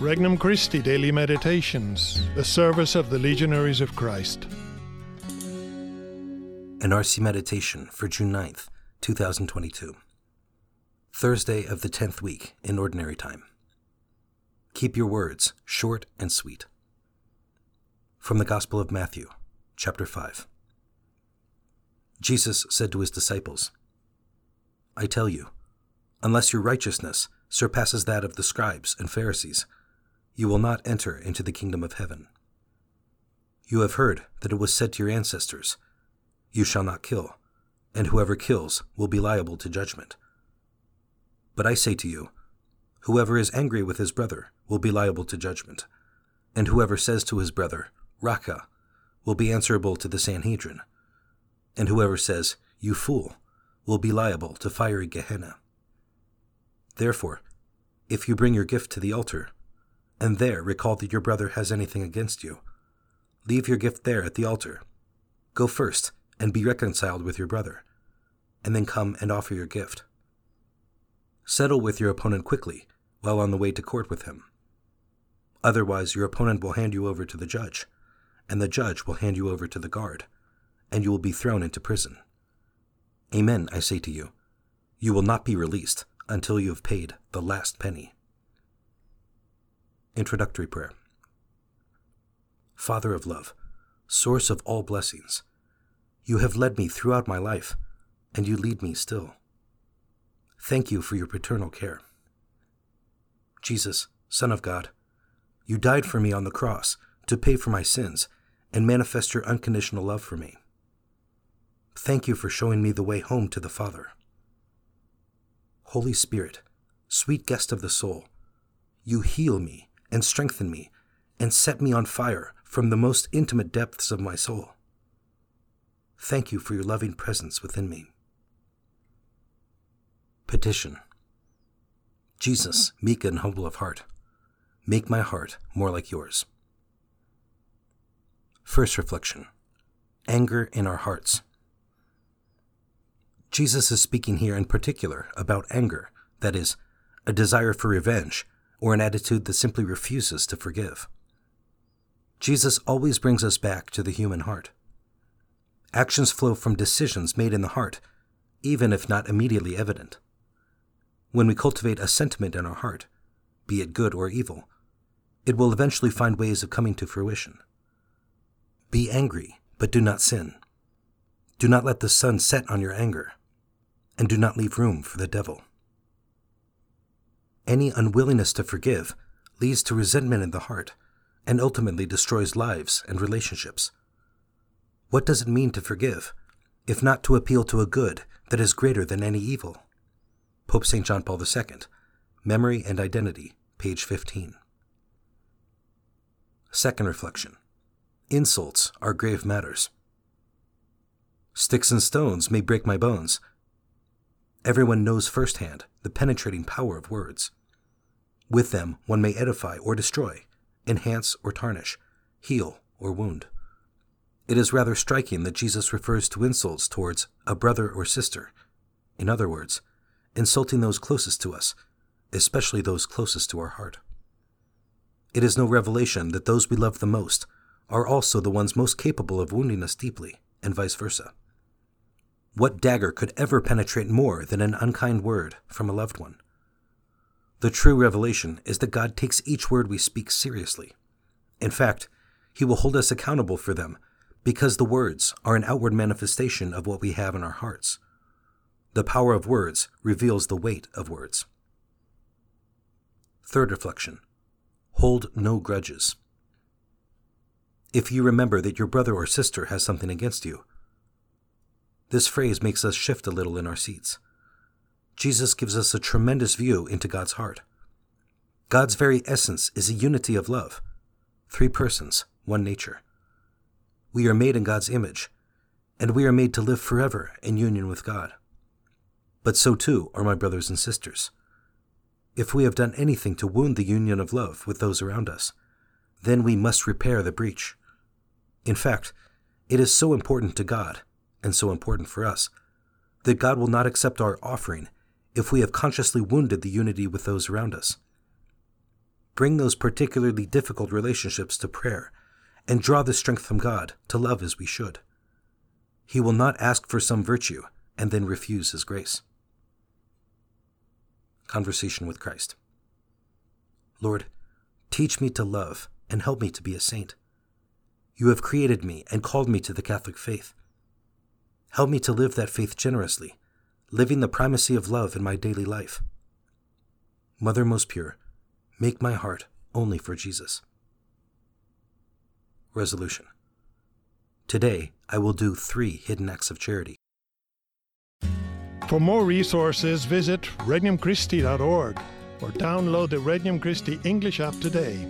Regnum Christi Daily Meditations, the service of the Legionaries of Christ. An RC Meditation for June 9th, 2022. Thursday of the 10th week in Ordinary Time. Keep your words short and sweet. From the Gospel of Matthew, chapter 5. Jesus said to his disciples, I tell you, unless your righteousness surpasses that of the scribes and Pharisees, you will not enter into the kingdom of heaven. You have heard that it was said to your ancestors, You shall not kill, and whoever kills will be liable to judgment. But I say to you, Whoever is angry with his brother will be liable to judgment, and whoever says to his brother, Raca, will be answerable to the Sanhedrin, and whoever says, You fool, will be liable to fiery Gehenna. Therefore, if you bring your gift to the altar, and there recall that your brother has anything against you. Leave your gift there at the altar. Go first and be reconciled with your brother, and then come and offer your gift. Settle with your opponent quickly while on the way to court with him. Otherwise, your opponent will hand you over to the judge, and the judge will hand you over to the guard, and you will be thrown into prison. Amen, I say to you. You will not be released until you have paid the last penny. Introductory Prayer Father of love, source of all blessings, you have led me throughout my life, and you lead me still. Thank you for your paternal care. Jesus, Son of God, you died for me on the cross to pay for my sins and manifest your unconditional love for me. Thank you for showing me the way home to the Father. Holy Spirit, sweet guest of the soul, you heal me and strengthen me and set me on fire from the most intimate depths of my soul. Thank you for your loving presence within me. Petition Jesus, meek and humble of heart, make my heart more like yours. First reflection Anger in our hearts. Jesus is speaking here in particular about anger, that is, a desire for revenge or an attitude that simply refuses to forgive. Jesus always brings us back to the human heart. Actions flow from decisions made in the heart, even if not immediately evident. When we cultivate a sentiment in our heart, be it good or evil, it will eventually find ways of coming to fruition. Be angry, but do not sin. Do not let the sun set on your anger, and do not leave room for the devil. Any unwillingness to forgive leads to resentment in the heart and ultimately destroys lives and relationships. What does it mean to forgive, if not to appeal to a good that is greater than any evil? Pope St. John Paul II, Memory and Identity, page 15. Second reflection Insults are grave matters. Sticks and stones may break my bones. Everyone knows firsthand the penetrating power of words. With them, one may edify or destroy, enhance or tarnish, heal or wound. It is rather striking that Jesus refers to insults towards a brother or sister. In other words, insulting those closest to us, especially those closest to our heart. It is no revelation that those we love the most are also the ones most capable of wounding us deeply, and vice versa. What dagger could ever penetrate more than an unkind word from a loved one? The true revelation is that God takes each word we speak seriously. In fact, He will hold us accountable for them because the words are an outward manifestation of what we have in our hearts. The power of words reveals the weight of words. Third reflection Hold no grudges. If you remember that your brother or sister has something against you, this phrase makes us shift a little in our seats. Jesus gives us a tremendous view into God's heart. God's very essence is a unity of love three persons, one nature. We are made in God's image, and we are made to live forever in union with God. But so too are my brothers and sisters. If we have done anything to wound the union of love with those around us, then we must repair the breach. In fact, it is so important to God, and so important for us, that God will not accept our offering if we have consciously wounded the unity with those around us. bring those particularly difficult relationships to prayer and draw the strength from God to love as we should. He will not ask for some virtue and then refuse His grace. Conversation with Christ Lord, teach me to love and help me to be a saint. You have created me and called me to the Catholic faith. Help me to live that faith generously, living the primacy of love in my daily life. Mother most pure, make my heart only for Jesus. Resolution Today, I will do three hidden acts of charity. For more resources, visit regnumchristi.org or download the Regnum Christi English app today.